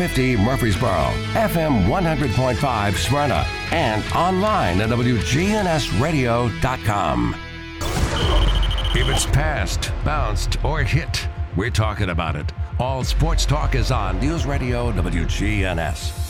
AM750 Murfreesboro, FM 100.5 Smyrna, and online at WGNSradio.com. If it's passed, bounced, or hit, we're talking about it. All sports talk is on News Radio WGNS.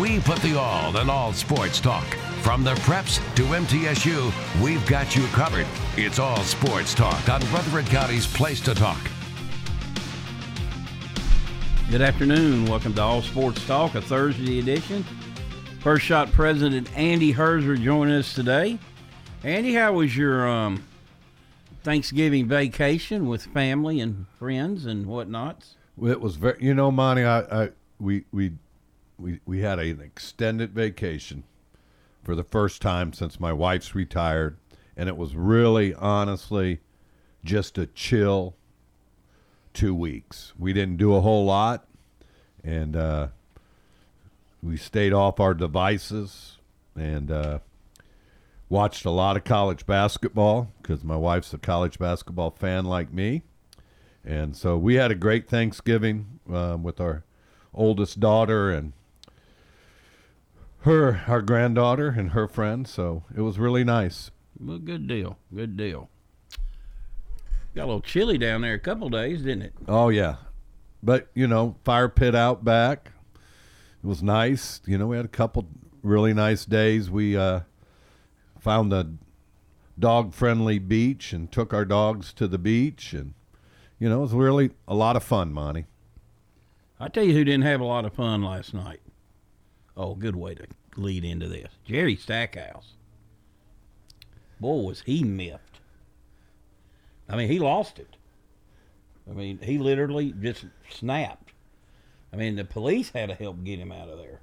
We put the all in all sports talk. From the preps to MTSU, we've got you covered. It's all sports talk on Rutherford County's Place to Talk. Good afternoon. Welcome to All Sports Talk, a Thursday edition. First Shot President Andy Herzer joining us today. Andy, how was your um, Thanksgiving vacation with family and friends and whatnots? It was very, you know, Monty. I, I we we we we had an extended vacation for the first time since my wife's retired, and it was really, honestly, just a chill two weeks. We didn't do a whole lot, and uh, we stayed off our devices and uh, watched a lot of college basketball because my wife's a college basketball fan like me. And so we had a great Thanksgiving uh, with our oldest daughter and her, our granddaughter and her friend. So it was really nice. Well, good deal. Good deal. Got a little chilly down there a couple days, didn't it? Oh yeah, but you know, fire pit out back. It was nice. You know, we had a couple really nice days. We uh, found a dog friendly beach and took our dogs to the beach, and you know, it was really a lot of fun, Monty. I tell you who didn't have a lot of fun last night. Oh, good way to lead into this. Jerry Stackhouse. Boy, was he miffed. I mean, he lost it. I mean, he literally just snapped. I mean, the police had to help get him out of there.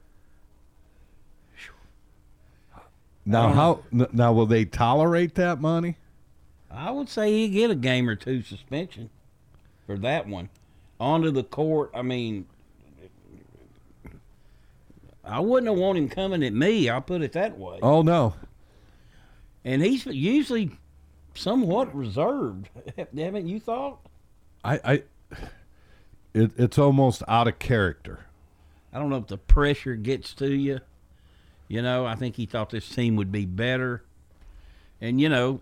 Now, how now will they tolerate that, money? I would say he get a game or two suspension for that one. Onto the court. I mean, I wouldn't have wanted him coming at me. I'll put it that way. Oh no, And he's usually somewhat reserved. Haven't you thought? I, I it, it's almost out of character. I don't know if the pressure gets to you. You know, I think he thought this team would be better. And, you know,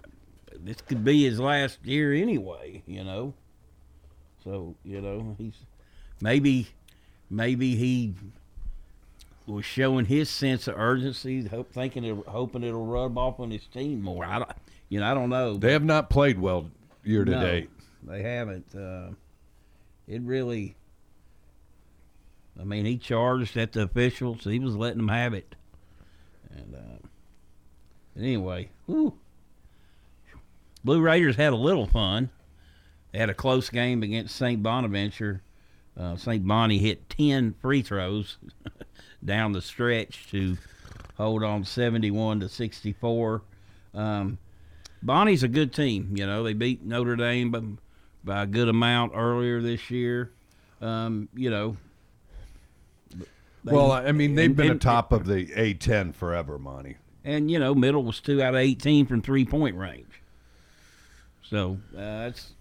this could be his last year anyway, you know. So, you know, he's maybe maybe he was showing his sense of urgency, hope, thinking, it, hoping it'll rub off on his team more. I don't, you know, I don't know. They have not played well year to No, date. They haven't. Uh, it really. I mean, he charged at the officials. He was letting them have it. And uh, anyway, whew. Blue Raiders had a little fun. They had a close game against St. Bonaventure. Uh, St. Bonnie hit 10 free throws down the stretch to hold on 71 to 64. Um, Bonnie's a good team. You know, they beat Notre Dame by, by a good amount earlier this year. Um, you know. they- well, I mean, they've and- been and- atop of the A10 forever, Monty. And, you know, Middle was two out of 18 from three point range. So uh, that's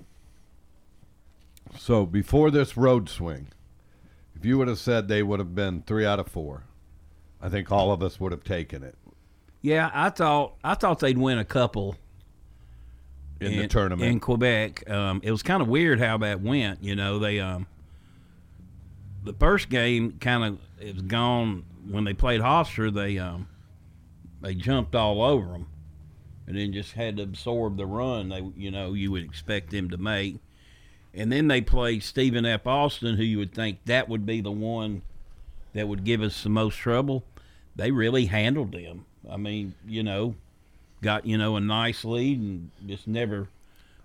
So before this road swing, if you would have said they would have been three out of four, I think all of us would have taken it yeah. I thought I thought they'd win a couple in, the tournament. in Quebec. Um, it was kind of weird how that went. You know, they um, the first game kind of it was gone when they played Hofstra. They um, they jumped all over them, and then just had to absorb the run. They you know you would expect them to make, and then they played Stephen F. Austin, who you would think that would be the one that would give us the most trouble. They really handled them. I mean, you know, got you know a nice lead and just never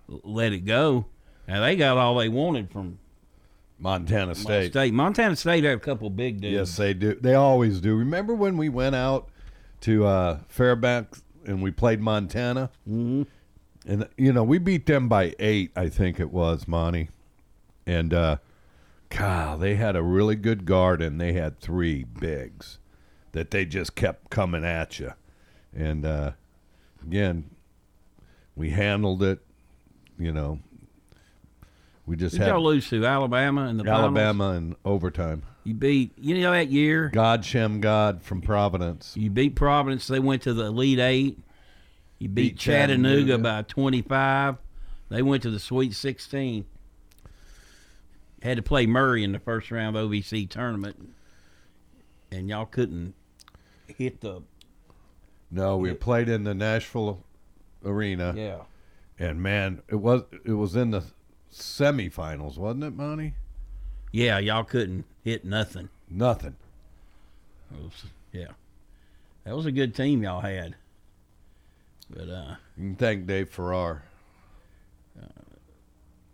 let it go. Now they got all they wanted from Montana State. State. Montana State had a couple big dudes. Yes, they do. They always do. Remember when we went out to uh, Fairbanks and we played Montana? Mm-hmm. And you know we beat them by eight, I think it was, Monty. And uh, God, they had a really good guard, and they had three bigs that they just kept coming at you. And uh, again, we handled it. You know, we just Did had y'all lose to Alabama in the finals? Alabama in overtime. You beat. You know that year. God Shem God from Providence. You beat Providence. They went to the Elite Eight. You beat, Beat Chattanooga, Chattanooga. by 25. They went to the Sweet 16. Had to play Murray in the first round of OVC tournament, and y'all couldn't hit the No, we played in the Nashville arena, yeah. and man, it was it was in the semifinals, wasn't it, Monty? Yeah, y'all couldn't hit nothing. Nothing. Was, yeah, that was a good team y'all had. But uh, You can thank Dave Farrar.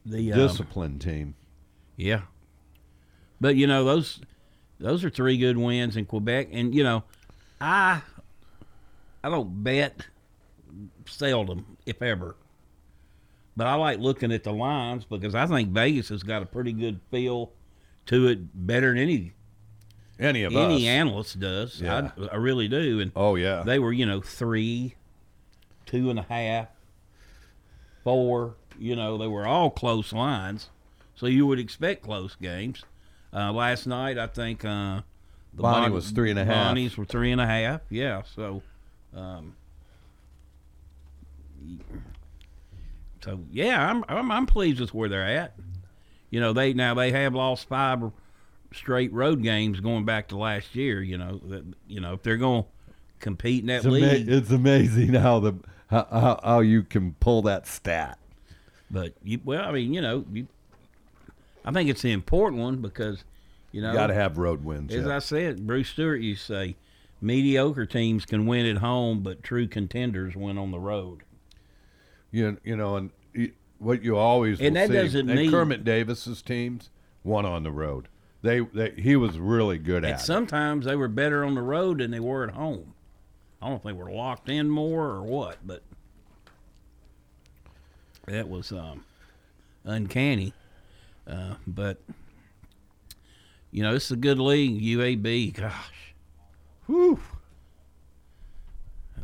the um, Disciplined team. Yeah. But you know those those are three good wins in Quebec, and you know, I I don't bet seldom, if ever. But I like looking at the lines because I think Vegas has got a pretty good feel to it, better than any Any of any us. analyst does. Yeah. I, I really do. And oh yeah. they were, you know, three, two and a half, four. You know, they were all close lines, so you would expect close games. Uh, last night, I think uh, the Bonnie Bon- was three and a half. Bonnies were three and a half. Yeah, so, um, so yeah, I'm, I'm I'm pleased with where they're at. You know, they now they have lost five straight road games going back to last year. You know that you know if they're going to compete in that it's, ama- it's amazing how the how, how, how you can pull that stat. But you, well, I mean, you know, you, I think it's the important one because, you know, You got to have road wins. as yeah. I said, Bruce Stewart used to say, mediocre teams can win at home, but true contenders win on the road. you, you know, and what you always And that see, doesn't and mean- Kermit Davis's teams won on the road. They, they he was really good And at. it. sometimes they were better on the road than they were at home. I don't know if they were locked in more or what, but that was um, uncanny. Uh, but you know, it's a good league. UAB, gosh, Whew.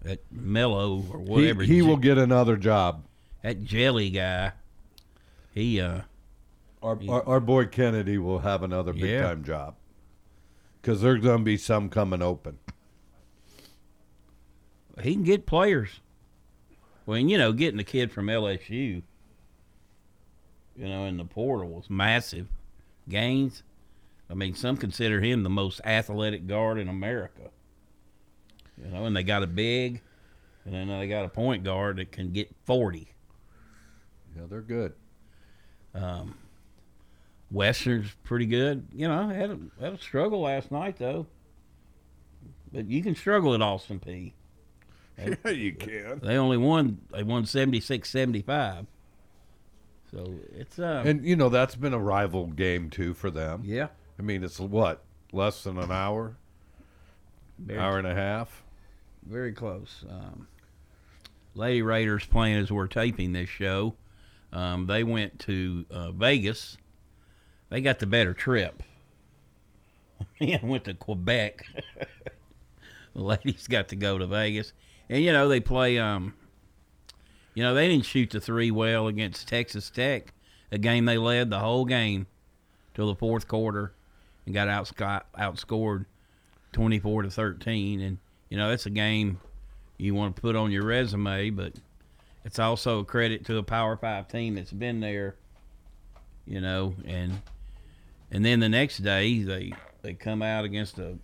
that Mello or whatever. he Je- will get another job. that jelly guy. He uh, Our, our, our boy Kennedy will have another big Yeah. time job because there's going to be some coming open. He can get players. Well, and, you know, getting a kid from LSU, you know, in the portal was massive gains. I mean, some consider him the most athletic guard in America. You know, and they got a big, and then they got a point guard that can get forty. Yeah, they're good. Um, Western's pretty good. You know, had a, had a struggle last night though. But you can struggle at Austin Peay Yeah, you can. They only won. They won 76-75. So it's uh. And you know that's been a rival game too for them. yeah. I mean, it's what less than an hour, Very, hour and a half. very close. Um, Lady Raiders playing as we're taping this show. Um, they went to uh, Vegas. They got the better trip. yeah, went to Quebec. the ladies got to go to Vegas, and you know they play. Um, you know they didn't shoot the three well against Texas Tech, a game they led the whole game till the fourth quarter, and got outsco- outscored twenty four to thirteen. And you know that's a game you want to put on your resume, but it's also a credit to a Power Five team that's been there. You know, and and then the next day they they come out against a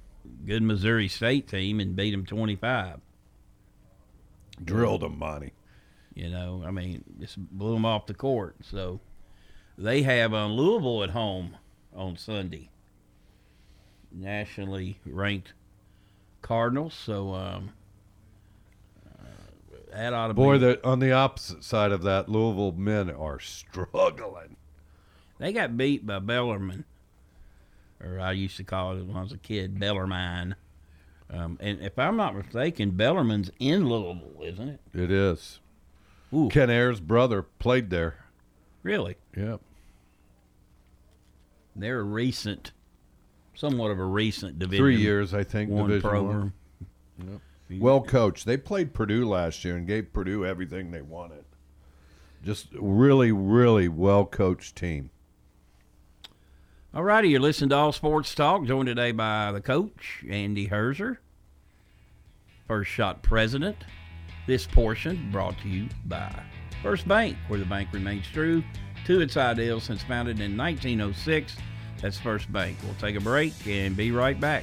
good Missouri State team and beat them twenty five. Drilled them, Monty. You know, I mean, just blew them off the court. So they have uh, Louisville at home on Sunday. Nationally ranked Cardinals. So um, uh, that ought to Boy, be. that on the opposite side of that, Louisville men are struggling. They got beat by Bellarmine, or I used to call it when I was a kid, Bellarmine. Um, and if I'm not mistaken, Bellarmine's in Louisville, isn't it? It is. Ooh, Ken Ayers' brother played there. really? Yep. They're a recent, somewhat of a recent division. Three years, I think. one Division program. One. Well coached. They played Purdue last year and gave Purdue everything they wanted. Just really, really well coached team. All righty, you're listening to All Sports Talk, joined today by the coach, Andy Herzer, First Shot President. This portion brought to you by First Bank, where the bank remains true to its ideals since founded in 1906. That's First Bank. We'll take a break and be right back.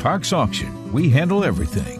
Parks Auction. We handle everything.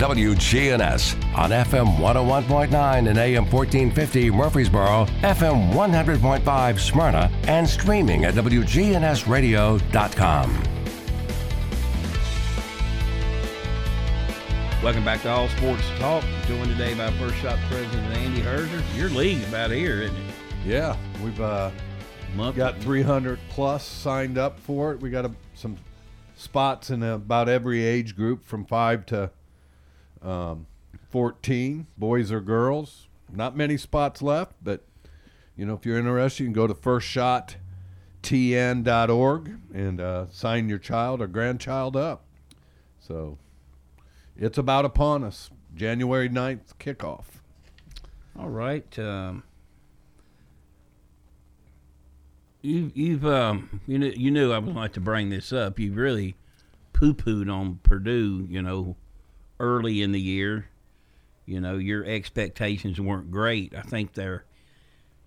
WGNS on FM 101.9 and AM 1450 Murfreesboro, FM 100.5 Smyrna, and streaming at WGNSradio.com. Welcome back to All Sports Talk, joined today by First Shot President Andy Herzer. Your league's about here, isn't it? Yeah, we've uh, Month got 300 plus signed up for it. We got a, some spots in about every age group from 5 to um, 14, boys or girls. Not many spots left, but you know, if you're interested, you can go to firstshottn.org and uh, sign your child or grandchild up. So it's about upon us. January 9th kickoff. All right. Um, you, you've um, you knew you knew I would like to bring this up. You've really poo pooed on Purdue. You know, early in the year. You know, your expectations weren't great. I think they're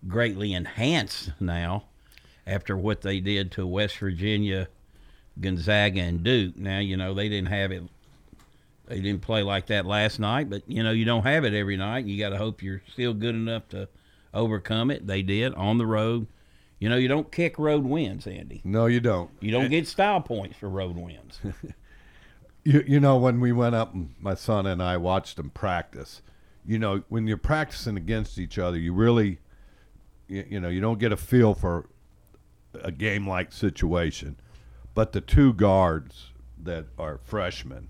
greatly enhanced now after what they did to West Virginia, Gonzaga, and Duke. Now you know they didn't have it. They didn't play like that last night, but you know you don't have it every night. You got to hope you're still good enough to overcome it. They did on the road. You know you don't kick road wins, Andy. No, you don't. You don't get style points for road wins. You, you know, when we went up, my son and I watched them practice. You know, when you're practicing against each other, you really, you, you know, you don't get a feel for a game like situation. But the two guards that are freshmen,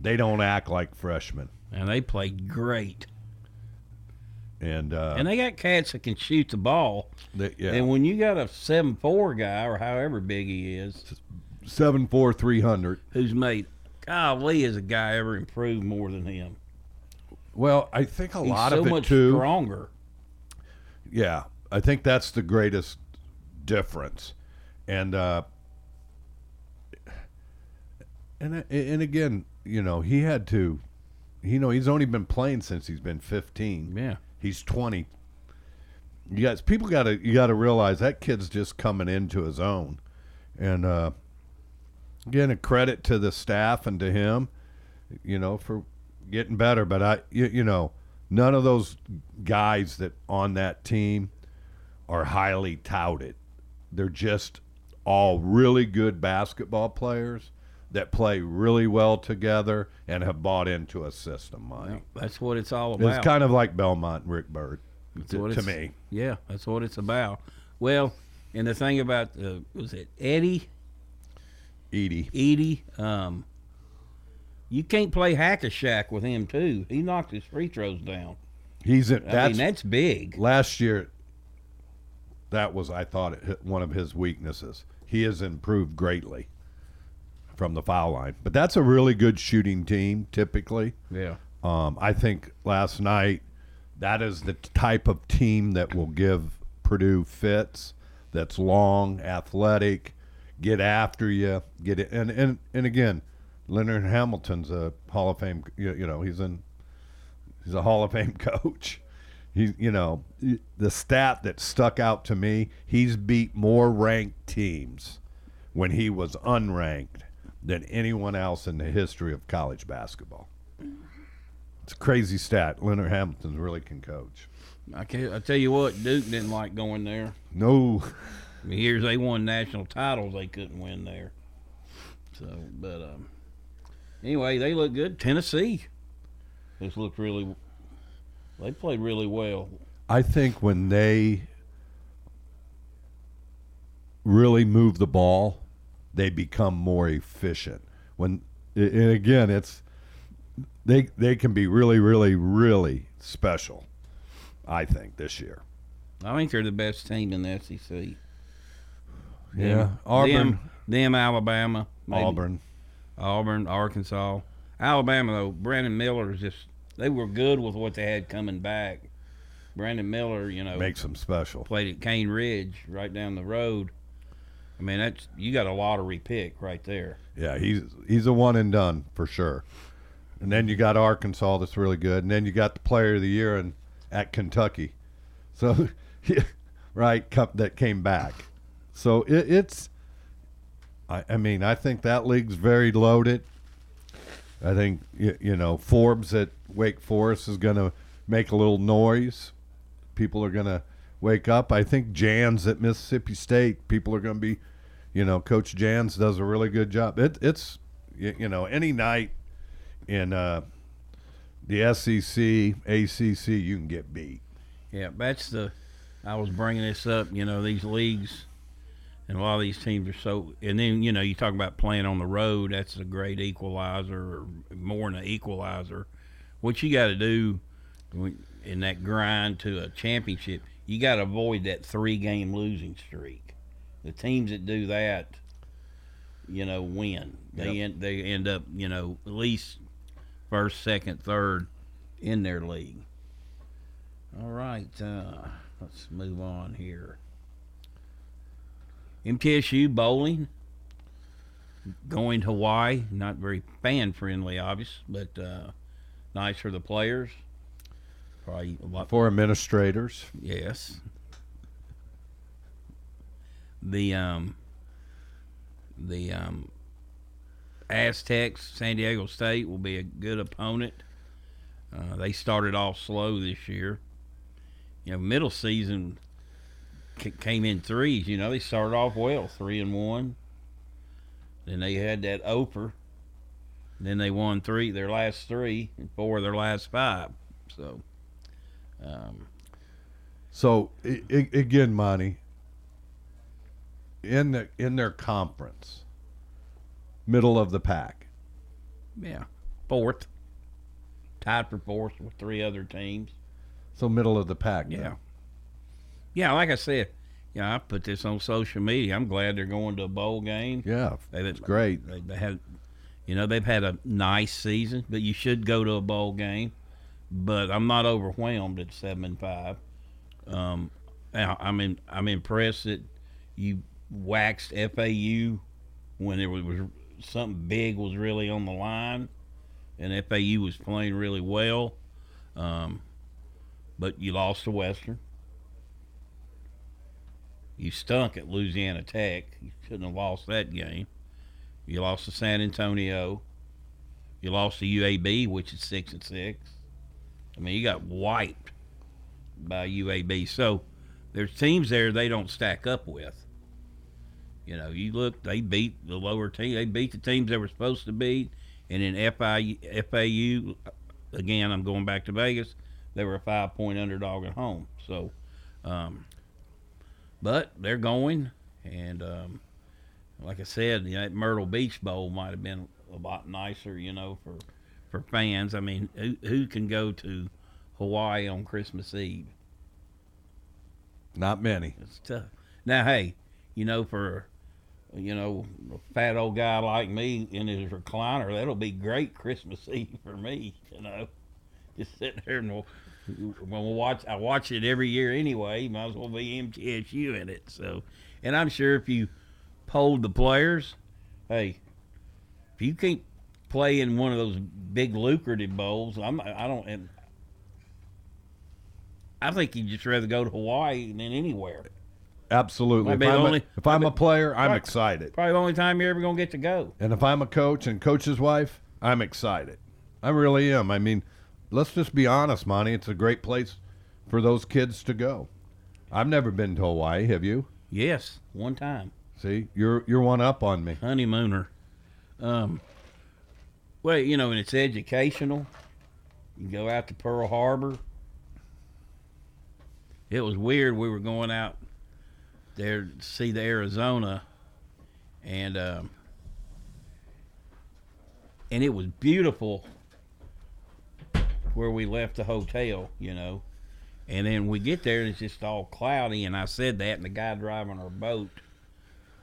they don't act like freshmen. and they played great. And, uh, And they got cats that can shoot the ball. yeah, And when you got a seven four guy or however big he is, seven four three hundred. who's made golly, has a guy ever improved more than him? Well, I think a He's lot so of it much too. stronger. Yeah, I think that's the greatest difference, and uh, and and again, you know, he had to, you know, he's only been playing since he's been fifteen. Yeah, he's twenty. You guys, people got to you got to realize that kid's just coming into his own, and uh, again, a credit to the staff and to him, you know, for getting better. But I, you, you know, none of those guys that on that team are highly touted. They're just all really good basketball players that play really well together and have bought into a system, Mike. That's what it's all about. It's kind of like Belmont and Rick Byrd That's to, to me. Yeah, that's what it's about. Well, and the thing about uh, was it Eddie? Edey. Edey. Um, you can't play hack a shack with him too. He knocked his free throws down. He's a, I that's mean, that's big. Last year, that was I thought it, one of his weaknesses. He has improved greatly from the foul line, but that's a really good shooting team typically. Yeah. Um, I think last night that is the type of team that will give Purdue fits. That's long, athletic, get after you, get it, and and and again, Leonard Hamilton's a Hall of Fame. You, you know, he's in, he's a Hall of Fame coach. He, you know, the stat that stuck out to me, he's beat more ranked teams when he was unranked than anyone else in the history of college basketball. It's a crazy stat. Leonard Hamilton really can coach. I can I tell you what, Duke didn't like going there. No. I mean, years they won national titles, they couldn't win there. So, but um, anyway, they look good. Tennessee, just looked really. They played really well. I think when they really move the ball, they become more efficient. When and again, it's they they can be really, really, really special. I think this year. I think they're the best team in the SEC. Yeah, Them- Auburn. them, them Alabama, maybe. Auburn. Auburn, Arkansas, Alabama. Though Brandon Miller is just they were good with what they had coming back. Brandon Miller, you know, Makes them special. played at Cane Ridge, right down the road. I mean, that's you got a lottery pick right there. Yeah, he's he's a one and done for sure. And then you got Arkansas that's really good, and then you got the Player of the Year in, at Kentucky. So, right, cup that came back. So it, it's. I, I mean, I think that league's very loaded. I think you, you know Forbes at Wake Forest is going to make a little noise. People are going to wake up. I think Jans at Mississippi State. People are going to be, you know, Coach Jans does a really good job. It, it's you, you know any night in uh, the SEC, ACC, you can get beat. Yeah, that's the. I was bringing this up. You know, these leagues, and a lot of these teams are so. And then you know, you talk about playing on the road. That's a great equalizer, or more than an equalizer. What you got to do in that grind to a championship, you got to avoid that three-game losing streak. The teams that do that, you know, win. They Yep. end, they end up, you know, at least first, second, third in their league. All right, uh, let's move on here. MTSU bowling going to Hawaii, not very fan friendly, obvious, but uh, nice for the players. Probably a lot For administrators, Yes. The um the um Aztecs, San Diego State will be a good opponent. Uh, they started off slow this year. You know, middle season came in threes. You know, they started off well, three and one. Then they had that oper. Then they won three, their last three, and four of their last five. So, um, So I, I, again, Monty, in the in their conference, middle of the pack. Yeah, fourth, tied for fourth with three other teams. So middle of the pack. Yeah, yeah. Like I said, yeah, I put this on social media. I'm glad they're going to a bowl game. Yeah, They, it's great. They, they had, You know, they've had a nice season, but you should go to a bowl game. But I'm not overwhelmed at seven and five. Um, I- I'm in, I'm impressed that you waxed FAU when there was, was something big was really on the line, and FAU was playing really well. Um, but you lost to Western. You stunk at Louisiana Tech. You shouldn't have lost that game. You lost to San Antonio. You lost to UAB, which is six and six. I mean, you got wiped by UAB. So there's teams there they don't stack up with. You know, you look, they beat the lower team. They beat the teams they were supposed to beat. And in FIU, FAU, again, I'm going back to Vegas, they were a five point underdog at home. So, um, but they're going. And um, like I said, you know, that Myrtle Beach Bowl might have been a lot nicer, you know, for, for fans. I mean, who, who can go to Hawaii on Christmas Eve? Not many. It's tough. Now, hey, you know, for you know a fat old guy like me in his recliner, that'll be great Christmas Eve for me. You know, just sitting there and we'll, we'll watch. I watch it every year anyway. Might as well be MTSU in it. So, and I'm sure if you polled the players, hey, if you can't play in one of those big lucrative bowls, I'm I don't and I think you'd just rather go to Hawaii than anywhere. Absolutely. If I'm, only- a, if I'm a player, I'm excited. Probably the only time you're ever gonna get to go. And if I'm a coach and coach's wife, I'm excited. I really am. I mean, let's just be honest, Monty. It's a great place for those kids to go. I've never been to Hawaii. Have you? Yes, one time. See, you're you're one up on me. Honeymooner. Um, well, you know, and it's educational. You can go out to Pearl Harbor. It was weird. We were going out there to see the Arizona, and um, and it was beautiful where we left the hotel. You know, and then we get there and it's just all cloudy. And I said that, and the guy driving our boat,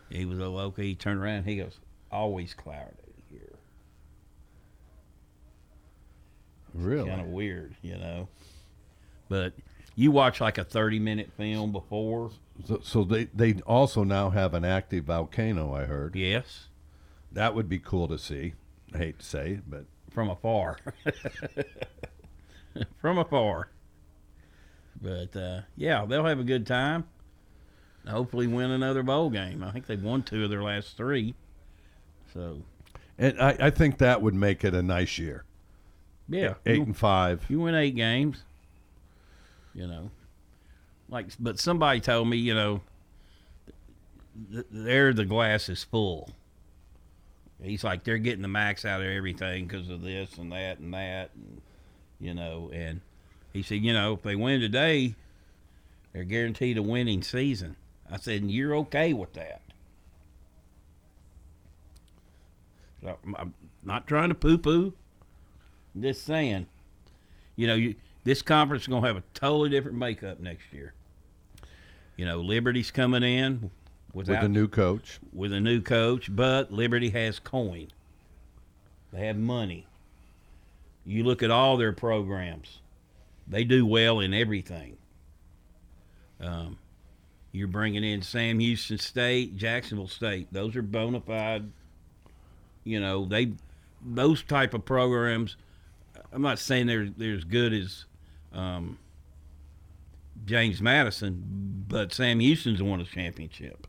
he was a local. He turned around. He goes, "Always cloudy here." Really? Kind of weird, you know. But you watch like a thirty-minute film before. So, so they they also now have an active volcano. I heard. Yes. That would be cool to see. I hate to say it, but from afar. from afar. But uh, yeah, they'll have a good time. Hopefully, win another bowl game. I think they've won two of their last three. So and I, I think that would make it a nice year. yeah, Eight you- and five. You win eight games. You know, like, but somebody told me, you know, th- there the glass is full. He's like they're getting the max out of everything because of this and that and that, and you know. And he said, you know, if they win today, they're guaranteed a winning season. I said, and you're okay with that. So, I'm- not trying to poo-poo. I'm just saying, you know, you, this conference is going to have a totally different makeup next year. You know, Liberty's coming in without, with a new coach. with a new coach, but Liberty has coin. They have money. You look at all their programs; they do well in everything. Um, you're bringing in Sam Houston State, Jacksonville State; those are bona fide. You know, they those type of programs. I'm not saying they're they're as good as um, James Madison, but Sam Houston's won a championship.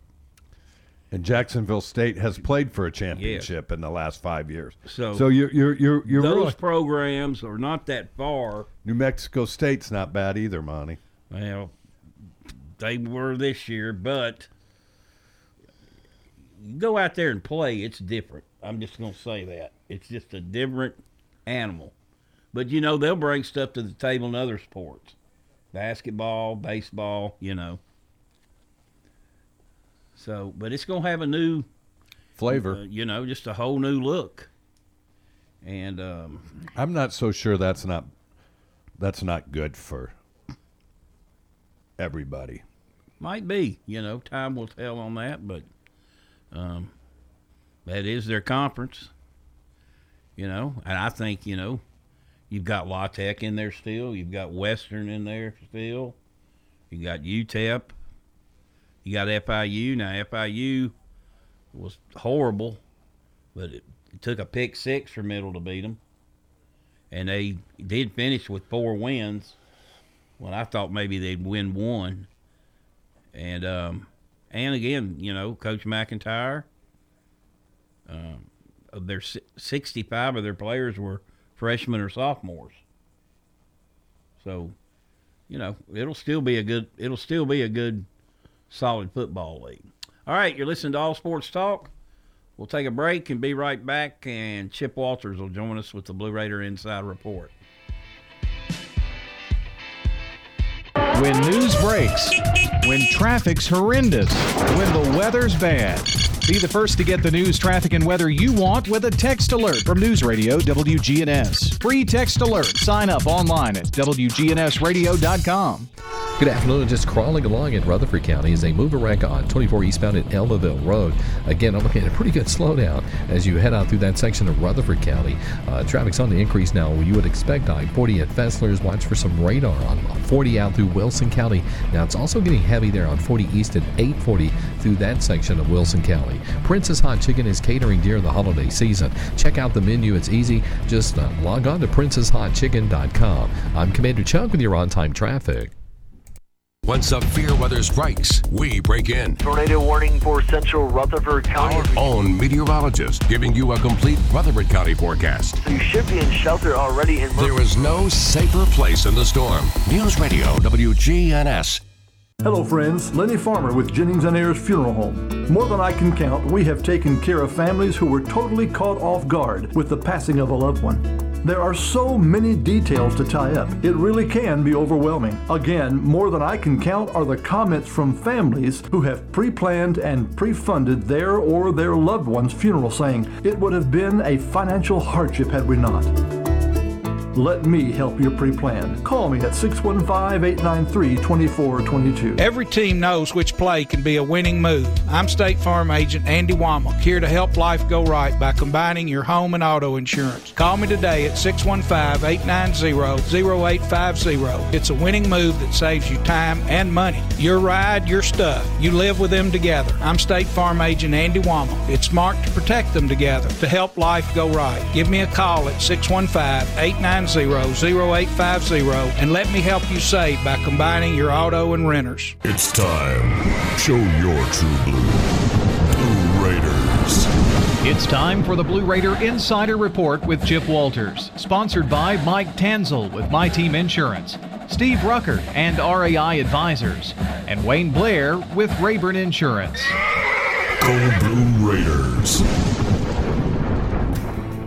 And Jacksonville State has played for a championship in the last five years. So- so you're you're you're, you're Those really, programs are not that far. New Mexico State's not bad either, Monty. Well, they were this year, but you go out there and play, it's different. I'm just going to say that. It's just a different animal. But, you know, they'll bring stuff to the table in other sports basketball, baseball, you know. So, but it's going to have a new Flavor. uh, you know, just a whole new look. And, um, I'm not so sure that's not that's not good for everybody. Might be, you know, time will tell on that, but um, that is their conference. You know, and I think you know, you've got La Tech in there still. You've got Western in there still. You got UTEP. You got FIU. Now FIU was horrible, but it, took a pick six for Middle to beat them, and they did finish with four wins. Well, I thought maybe they'd win one, and um, and again, you know, Coach MacIntyre. Um, of their 65 of their players were freshmen or sophomores. So, you know, it'll still be a good it'll still be a good solid football league. All right, you're listening to All Sports Talk. We'll take a break and be right back and Chip Walters will join us with the Blue Raider Inside Report. When news breaks, when traffic's horrendous, when the weather's bad. Be the first to get the news, traffic, and weather you want with a text alert from News Radio WGNS. Free text alert. Sign up online at WGNSradio.com. Good afternoon. Just crawling along in Rutherford County move a wreck on 24 eastbound at Almaville Road. Again, I'm looking at a pretty good slowdown as you head out through that section of Rutherford County. Uh, traffic's on the increase now. You would expect I-40 at Fessler's. Watch for some radar on 40 out through Wilson County. Now it's also getting heavy there on 40 east at 840 through that section of Wilson County. Princess Hot Chicken is catering during the holiday season. Check out the menu. It's easy. Just uh, log on to princesshotchicken.com. I'm Commander Chuck with your on-time traffic. When severe weather strikes, we break in. Tornado warning for central Rutherford County. Our own meteorologist giving you a complete Rutherford County forecast. So you should be in shelter already in There is no safer place in the storm. News Radio WGNS. Hello, friends. Lenny Farmer with Jennings and Ayers Funeral Home. More than I can count, we have taken care of families who were totally caught off guard with the passing of a loved one. There are so many details to tie up, it really can be overwhelming. Again, more than I can count are the comments from families who have pre planned and pre funded their or their loved one's funeral, saying, It would have been a financial hardship had we not. Let me help you pre plan. Call me at 615 893 2422. Every team knows which play can be a winning move. I'm State Farm Agent Andy Womack, here to help life go right by combining your home and auto insurance. Call me today at 615 890 0850. It's a winning move that saves you time and money. Your ride, your stuff. You live with them together. I'm State Farm Agent Andy Womack. It's smart to protect them together to help life go right. Give me a call at 615 890 0850 and let me help you save by combining your auto and renters. It's time. Show your true blue. Blue Raiders. It's time for the Blue Raider Insider Report with Chip Walters, sponsored by Mike Tanzel with My Team Insurance, Steve Rucker and RAI Advisors, and Wayne Blair with Rayburn Insurance. Go Blue Raiders.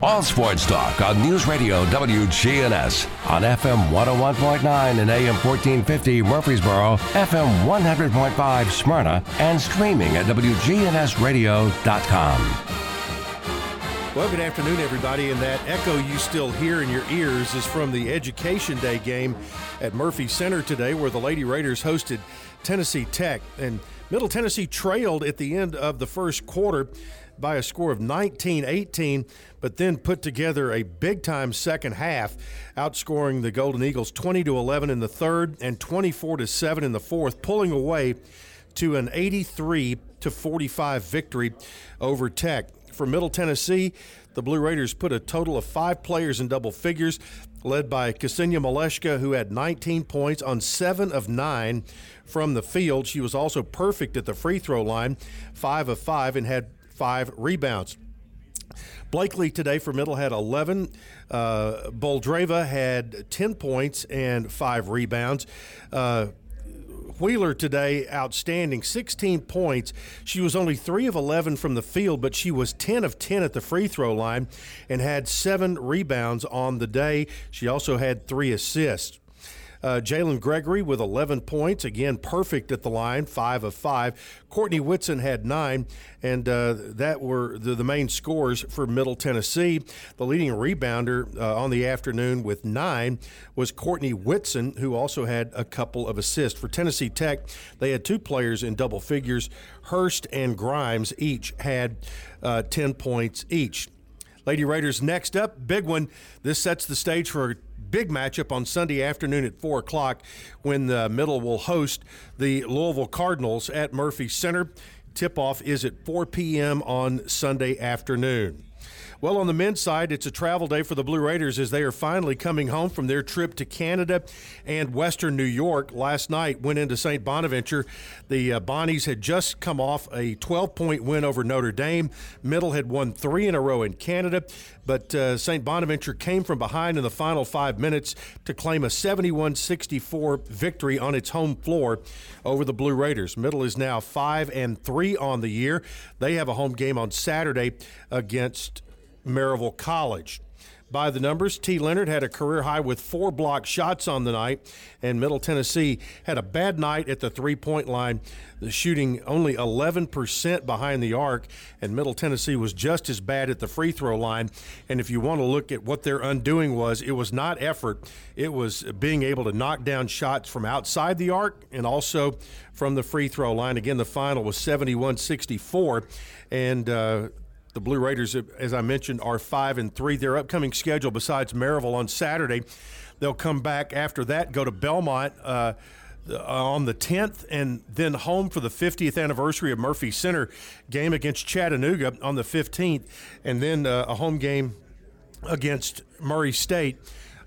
All Sports Talk on News Radio WGNS on FM 101.9 and AM 1450 Murfreesboro, FM 100.5 Smyrna, and streaming at WGNSradio.com. Well, good afternoon, everybody. And that echo you still hear in your ears is from the Education Day game at Murphy Center today, where the Lady Raiders hosted Tennessee Tech. And Middle Tennessee trailed at the end of the first quarter by a score of 19 18, but then put together a big time second half, outscoring the Golden Eagles 20 to 11 in the third and 24 to 7 in the fourth, pulling away to an 83 to 45 victory over Tech. For Middle Tennessee, the Blue Raiders put a total of five players in double figures, led by Ksenia Malashka, who had 19 points on seven of nine from the field. She was also perfect at the free throw line, five of five, and had five rebounds. Blakely today for Middle had 11. Uh, Boldyreva had 10 points and five rebounds. Uh, Wheeler today, outstanding, 16 points. She was only 3 of 11 from the field, but she was 10 of 10 at the free throw line and had seven rebounds on the day. She also had three assists. Uh, Jalynn Gregory with 11 points, again perfect at the line, five of five. Courtney Whitson had nine, and uh, that were the, the, main scores for Middle Tennessee. The leading rebounder uh, on the afternoon with nine was Courtney Whitson, who also had a couple of assists. For Tennessee Tech, they had two players in double figures. Hurst and Grimes each had uh, 10 points each. Lady Raiders next up, big one. This sets the stage for big matchup on Sunday afternoon at 4 o'clock when the Middle will host the Louisville Cardinals at Murphy Center. Tip off is at 4 p.m. on Sunday afternoon. Well, on the men's side, it's a travel day for the Blue Raiders as they are finally coming home from their trip to Canada and Western New York. Last night, went into St. Bonaventure. The uh, Bonnies had just come off a 12 point win over Notre Dame. Middle had won three in a row in Canada, but uh, St. Bonaventure came from behind in the final five minutes to claim a 71 64 victory on its home floor over the Blue Raiders. Middle is now 5 and 3 on the year. They have a home game on Saturday against Maryville College. By the numbers, T. Leonard had a career high with four block shots on the night, and Middle Tennessee had a bad night at the three point line, shooting only 11% behind the arc, and Middle Tennessee was just as bad at the free throw line. And if you want to look at what their undoing was, it was not effort, it was being able to knock down shots from outside the arc and also from the free throw line. Again, the final was 71 64, and uh, the Blue Raiders, as I mentioned, are five and three. Their upcoming schedule, besides Maryville on Saturday, they'll come back after that, go to Belmont. Uh, on the 10th, and then home for the 50th anniversary of Murphy Center game against Chattanooga on the 15th, and then uh, a home game against Murray State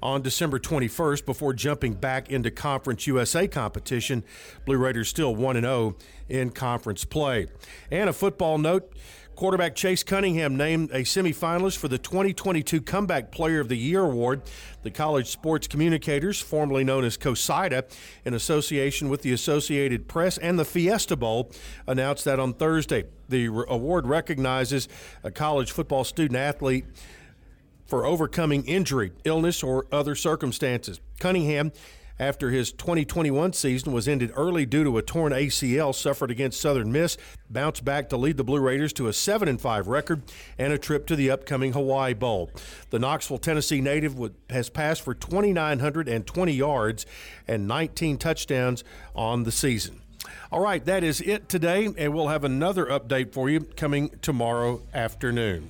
on December 21st before jumping back into Conference USA competition. Blue Raiders still 1 0 in conference play. And a football note Quarterback Chase Cunningham named a semifinalist for the 2022 Comeback Player of the Year award. The College Sports Communicators, formerly known as COSIDA, in association with the Associated Press and the Fiesta Bowl, announced that on Thursday. The award recognizes a college football student athlete for overcoming injury, illness, or other circumstances. Cunningham after his 2021 season was ended early due to a torn ACL suffered against Southern Miss, bounced back to lead the Blue Raiders to a 7 5 record and a trip to the upcoming Hawaii Bowl. The Knoxville, Tennessee native has passed for 2,920 yards and 19 touchdowns on the season. All right, that is it today, and we'll have another update for you coming tomorrow afternoon.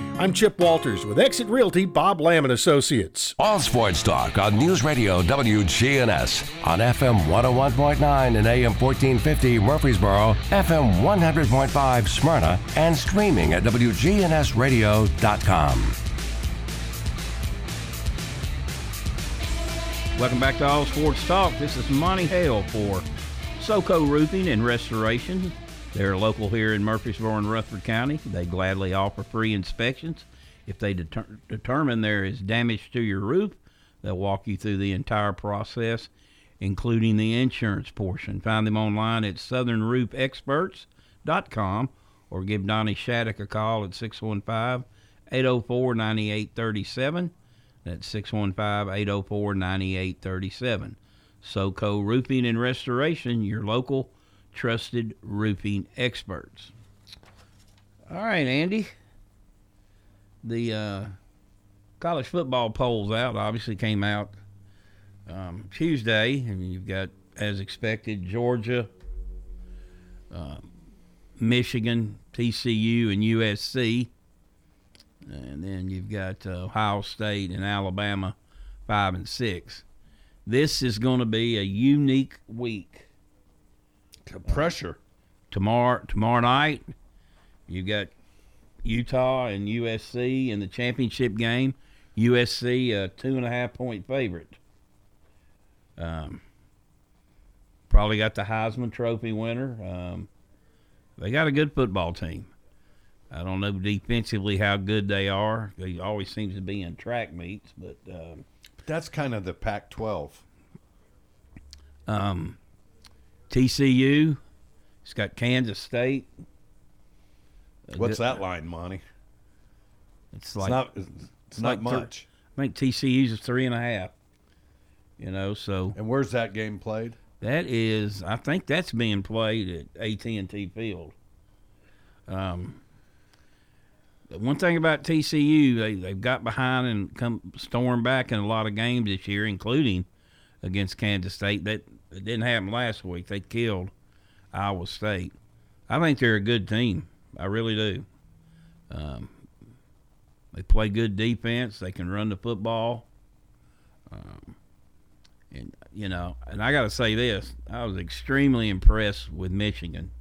I'm Chip Walters with Exit Realty Bob Lamb and Associates. All sports talk on News Radio WGNS on FM 101.9 and AM 1450 Murfreesboro, FM 100.5 Smyrna, and streaming at WGNSradio.com. Welcome back to All Sports Talk. This is Monty Hale for SoCo Roofing and Restoration. They're local here in Murfreesboro and Rutherford County. They gladly offer free inspections. If they deter- determine there is damage to your roof, they'll walk you through the entire process, including the insurance portion. Find them online at southernroofexperts.com or give Donnie Shattuck a call at 615 804 9837. That's 615 804 9837. SoCo Roofing and Restoration, your local trusted roofing experts. All right, Andy. The uh, college football polls out obviously came out um, Tuesday, and you've got, as expected, Georgia, uh, Michigan, TCU, and USC. And then you've got uh, Ohio State and Alabama, five and six. This is going to be a unique week. Pressure. tomorrow tomorrow night, you got Utah and USC in the championship game. USC a two and a half point favorite. Um, probably got the Heisman Trophy winner. Um, they got a good football team. I don't know defensively how good they are. They always seems to be in track meets, but um, That's kind of the Pac-12. um, TCU, it's got Kansas State. What's that line, Monty? It's like not. It's, not like much. I think TCU's is three and a half. You know, so And where's that game played? that is, I think that's being played at AT and T Field. Um, the one thing about TCU, they they've got behind and come storm back in a lot of games this year, including against Kansas State. That it didn't happen last week. They killed Iowa State. I think they're a good team. I really do. Um, they play good defense. They can run the football. Um, and you know, and I got to say this: I was extremely impressed with Michigan.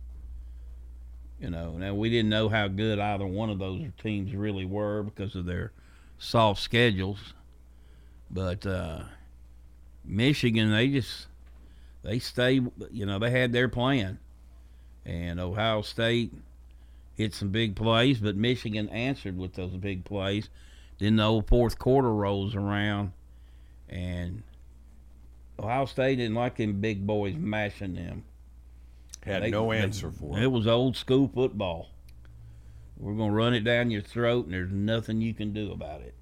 You know, now we didn't know how good either one of those teams really were because of their soft schedules, but uh, Michigan, they just they stay. You know, they had their plan, and Ohio State hit some big plays, but Michigan answered with those big plays. Then the old fourth quarter rolls around, and Ohio State didn't like them big boys mashing them. Had They- no they- answer for it. It was old school football. We're gonna run it down your throat, and there's nothing you can do about it.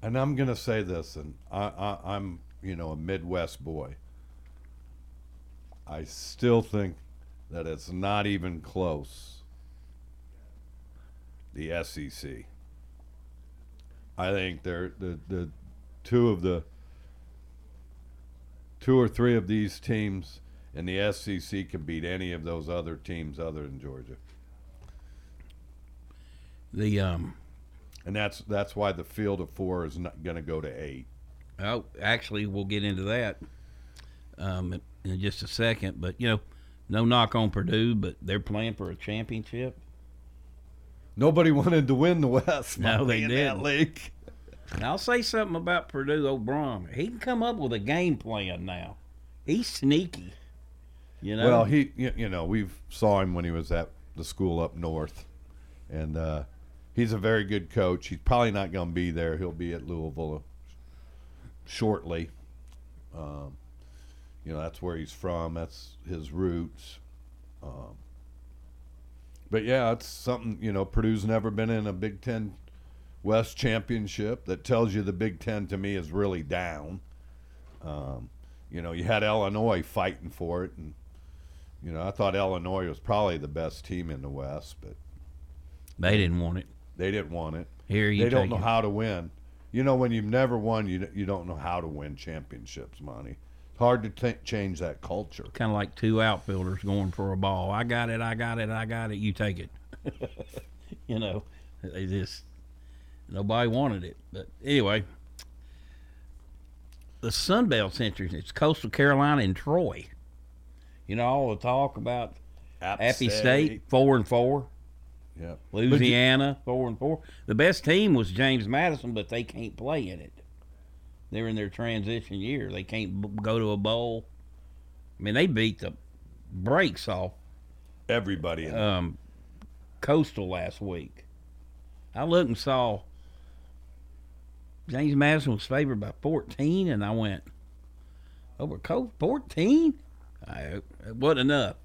And I'm going to say this, and I, I, I'm, you know, a Midwest boy. I still think that it's not even close. The SEC. I think they're the the two of the two or three of these teams in the SEC can beat any of those other teams other than Georgia. The um, and that's that's why the field of four is not going to go to eight. Oh, actually, we'll get into that um, in just a second. But you know, no knock on Purdue, but they're playing for a championship. Nobody wanted to win the West. No, they in didn't. league. And I'll say something about Purdue Brohm. He can come up with a game plan now. He's sneaky. You know. Well, he, you, you know, we've saw him when he was at the school up north, and uh, he's a very good coach. He's probably not going to be there. He'll be at Louisville shortly. Um, you know, that's where he's from. That's his roots. Um, but yeah, it's something. You know, Purdue's never been in a Big Ten West championship. That tells you the Big Ten to me is really down. Um, you know, you had Illinois fighting for it, and you know, I thought Illinois was probably the best team in the West, but they didn't want it. they didn't want it. Here you they don't know it. how to win. You know, when you've never won, you you don't know how to win championships, Monty. It's hard to t- change that culture. Kind of like two outfielders going for a ball. I got it. I got it. I got it. You take it. you know, they just nobody wanted it. But anyway, the Sun Belt's interesting. It's Coastal Carolina and Troy. You know all the talk about App Appy State. State four and four. Yeah. Louisiana four and four. The best team was James Madison, but they can't play in it. They're in their transition year. They can't b- go to a bowl. I mean, they beat the brakes off Everybody. Um, Coastal last week. I looked and saw James Madison was favored by 14, and I went over Coast 14. I, it wasn't enough.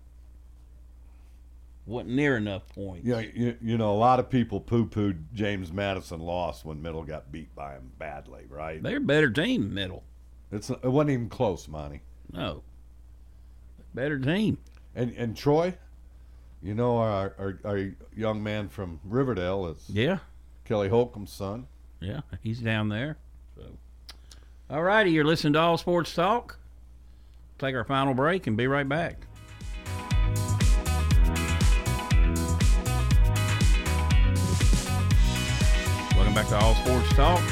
Wasn't near enough points. Yeah, you, you know, a lot of people poo-pooed James Madison lost when Middle got beat by him badly, right? They're a better team, middle. It's it wasn't even close, Monty. No. Better team. And and Troy, you know our our, our young man from Riverdale is Yeah. Kelly Holcomb's son. Yeah, he's down there. So, all righty, you're listening to All Sports Talk. Take our final break and be right back. Welcome back to All Sports Talk.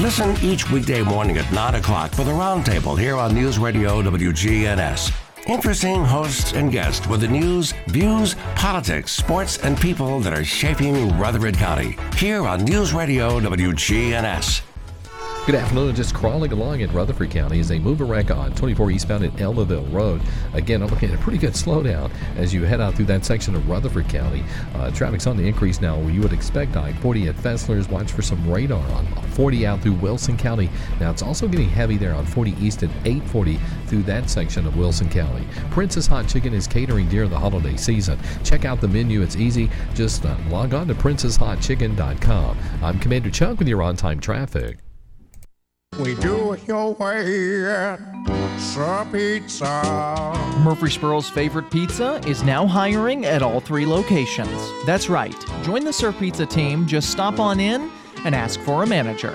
Listen each weekday morning at 9 o'clock for the Roundtable here on News Radio WGNS. Interesting hosts and guests with the news, views, politics, sports, and people that are shaping Rutherford County here on News Radio WGNS. Good afternoon. Just crawling along in Rutherford County is a move a wreck on 24 eastbound at Almaville Road. Again, I'm looking at a pretty good slowdown as you head out through that section of Rutherford County. Uh, traffic's on the increase now where you would expect I-40 at Fessler's. Watch for some radar on 40 out through Wilson County. Now, it's also getting heavy there on 40 east at 840 through that section of Wilson County. Princess Hot Chicken is catering during the holiday season. Check out the menu. It's easy. Just uh, log on to princesshotchicken.com. I'm Commander Chuck with your on-time traffic. We do it your way at Sir Pizza. Murfreesboro's favorite pizza is now hiring at all three locations. That's right. Join the Sir Pizza team. Just stop on in and ask for a manager.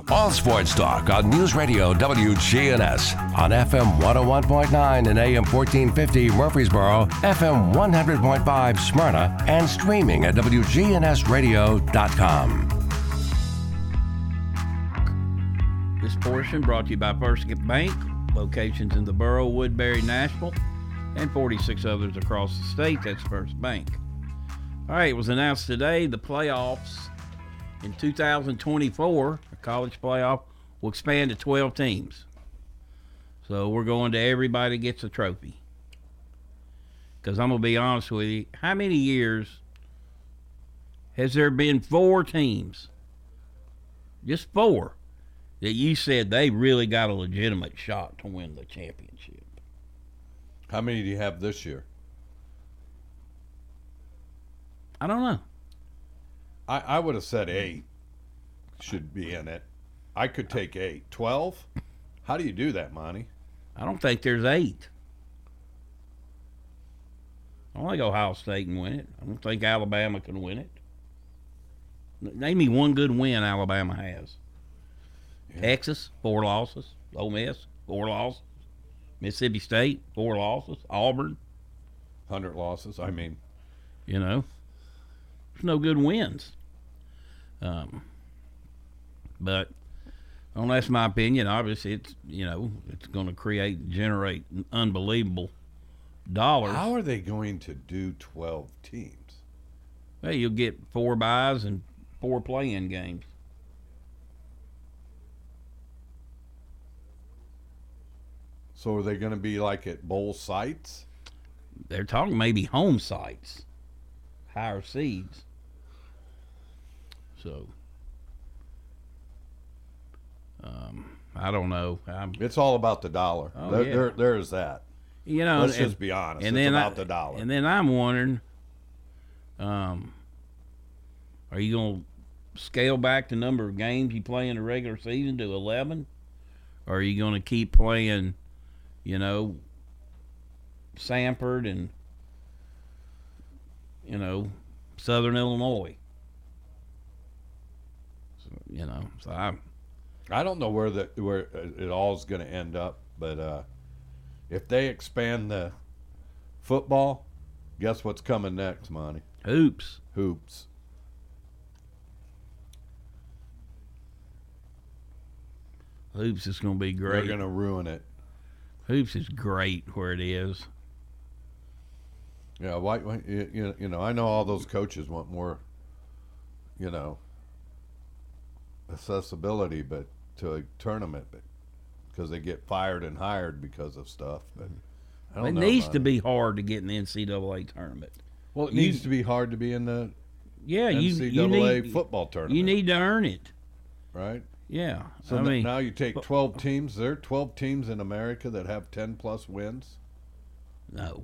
All Sports Talk on News Radio WGNS on FM 101.9 and AM 1450 Murfreesboro, FM 100.5 Smyrna, and streaming at WGNSradio.com. This portion brought to you by First Bank, locations in the borough, Woodbury, Nashville, and 46 others across the state. That's First Bank. All right, it was announced today the playoffs in 2024, the college playoff, will expand to 12 teams. So we're going to everybody gets a trophy. Because I'm going to be honest with you, how many years has there been four teams? Just four that you said they really got a legitimate shot to win the championship. How many do you have this year? I don't know. I, I would have said eight should be in it. I could take eight. Twelve? How do you do that, Monty? I don't think there's eight. I don't think Ohio State can win it. I don't think Alabama can win it. Name me one good win Alabama has. Texas, four losses. Ole Miss, four losses. Mississippi State, four losses. Auburn, hundred losses. I mean, you know, there's no good wins. Um, but well, that's my opinion. Obviously, it's you know it's going to create generate unbelievable dollars. How are they going to do twelve teams? Well, you'll get four buys and four playing games. So are they going to be like at bowl sites? They're talking maybe home sites, higher seeds. So, um, I don't know. I'm, it's all about the dollar. Oh, there, yeah. there, there's that. You know, let's and, just be honest. And it's then about I, the dollar. And then I'm wondering, um, are you going to scale back the number of games you play in the regular season to 11? Or are you going to keep playing, you know, Samford and, you know, Southern Illinois? So, you know, so I, I don't know where the where it all is going to end up, but uh, if they expand the football, guess what's coming next, Monty? Hoops. Hoops. Hoops is going to be great. They're going to ruin it. Hoops is great where it is. Yeah, why, why you, you know, I know all those coaches want more, you know, accessibility, but to a tournament, because they get fired and hired because of stuff. But mm-hmm. I don't It know, needs man. to be hard to get in the NCAA tournament. Well, it You- needs to be hard to be in the Yeah, you, NCAA you need football tournament. You need to earn it. right? Yeah, So I n- mean, now you take twelve teams. There are twelve teams in America that have ten plus wins. No,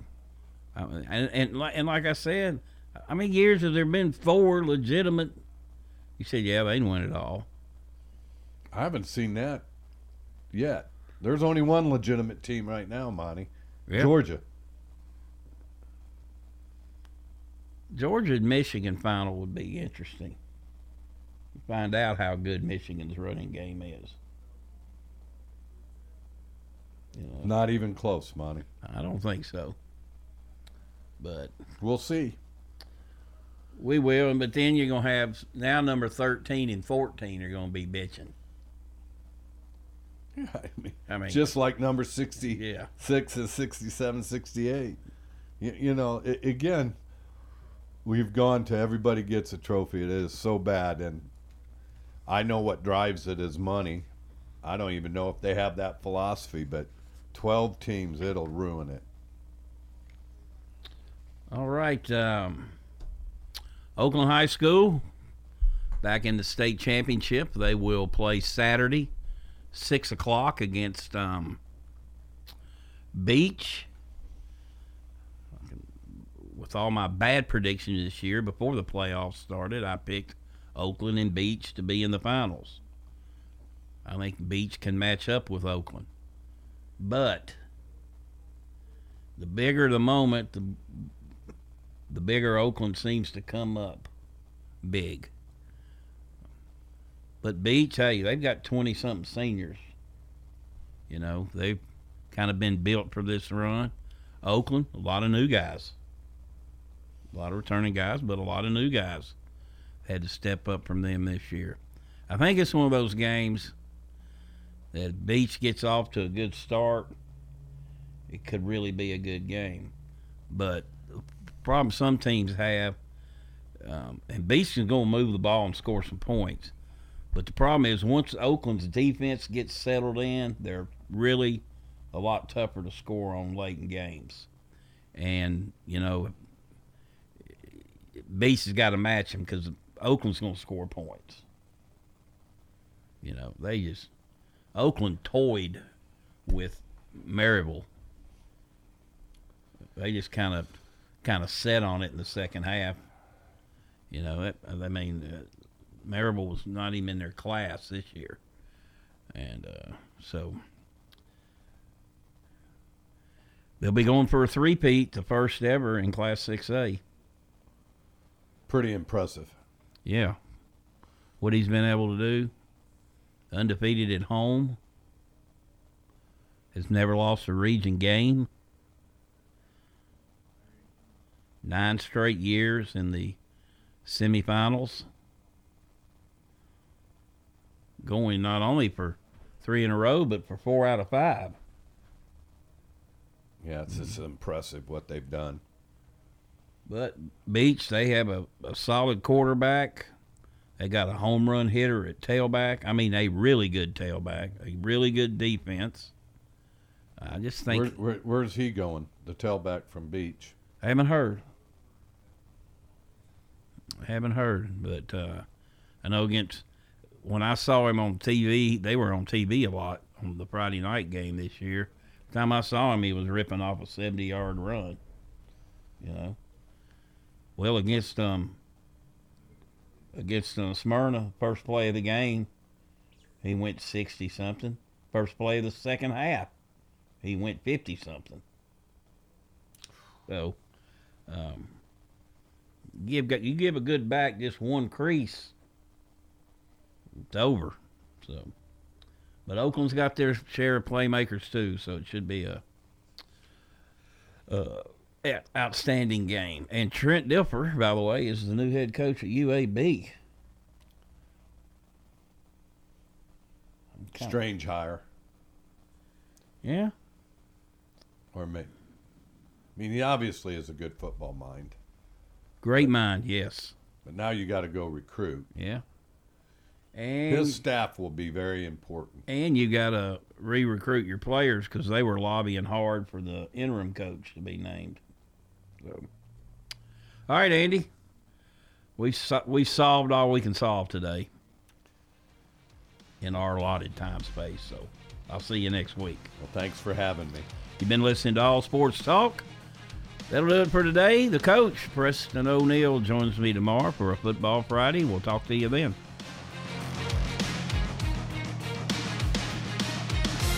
I mean, and and like, and like I said, how many years have there been four legitimate? You said yeah, they didn't win it all. I haven't seen that yet. There's only one legitimate team right now, Monty. Yeah. Georgia. Georgia and Michigan final would be interesting. Find out how good Michigan's running game is. You know, Not even close, Monty. I don't think so. But We'll see. we will, but then you're gonna have now number thirteen and fourteen are gonna be bitching. I mean, I mean, just like number 60, Yeah. 6 is 67, 68. You, you know, i again, we've gone to everybody gets a trophy. It is so bad. And I know what drives it is money. I don't even know if they have that philosophy, but 12 teams, it'll ruin it. All right. Um, Oakland High School back in the state championship. They will play Saturday, six o'clock against um, Beech. With all my bad predictions this year before the playoffs started, I picked Oakland and Beech to be in the finals. I think Beech can match up with Oakland. But the bigger the moment, the the bigger Oakland seems to come up big. But Beech, hey, they've got 20 something seniors. You know, they've kind of been built for this run. Oakland, a lot of new guys. A lot of returning guys, but a lot of new guys had to step up from them this year. I think it's one of those games that Beech gets off to a good start. It could really be a good game. But the problem some teams have, um, and Beech is going to move the ball and score some points. But the problem is once Oakland's defense gets settled in, they're really a lot tougher to score on late in games. And, you know, Beech has got to match them because Oakland's going to score points. You know, they just, Oakland toyed with Maryville. They just kind of, kind of set on it in the second half. You know, it, I mean, uh, Maryville was not even in their class this year, and uh, so they'll be going for a three-peat, the first ever in Class Six A. Pretty impressive. Yeah, what he's been able to do, undefeated at home, has never lost a region game. Nine straight years in the semifinals. Going not only for three in a row, but for four out of five. Yeah, it's just impressive what they've done. But Beech, they have a, a solid quarterback. They got a home run hitter at tailback. I mean, a really good tailback, a really good defense. I just think Where, where, where's he going? The tailback from Beech. I haven't heard. I haven't heard, but uh, I know against when I saw him on TV, they were on TV a lot on the Friday night game this year. The time I saw him, he was ripping off a seventy-yard run. You know, well against um against uh, Smyrna, first play of the game, he went sixty something. First play of the second half, he went fifty something. So, um, give you give a good back just one crease, it's over. So, but Oakland's got their share of playmakers too, so it should be a, a outstanding game. And Trent Dilfer, by the way, is the new head coach at UAB. Strange hire. Yeah. Or maybe. I mean, he obviously is a good football mind. Great mind, yes. But now you got to go recruit. Yeah. And His staff will be very important. and you got to re-recruit your players because they were lobbying hard for the interim coach to be named. So, all right, Andy, we we solved all we can solve today in our allotted time space. So, I'll see you next week. Well, thanks for having me. You've been listening to All Sports Talk. That'll do it for today. The coach, Preston O'Neill, joins me tomorrow for a Football Friday. We'll talk to you then.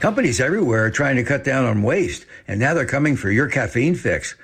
Companies everywhere are trying to cut down on waste, and now they're coming for your caffeine fix.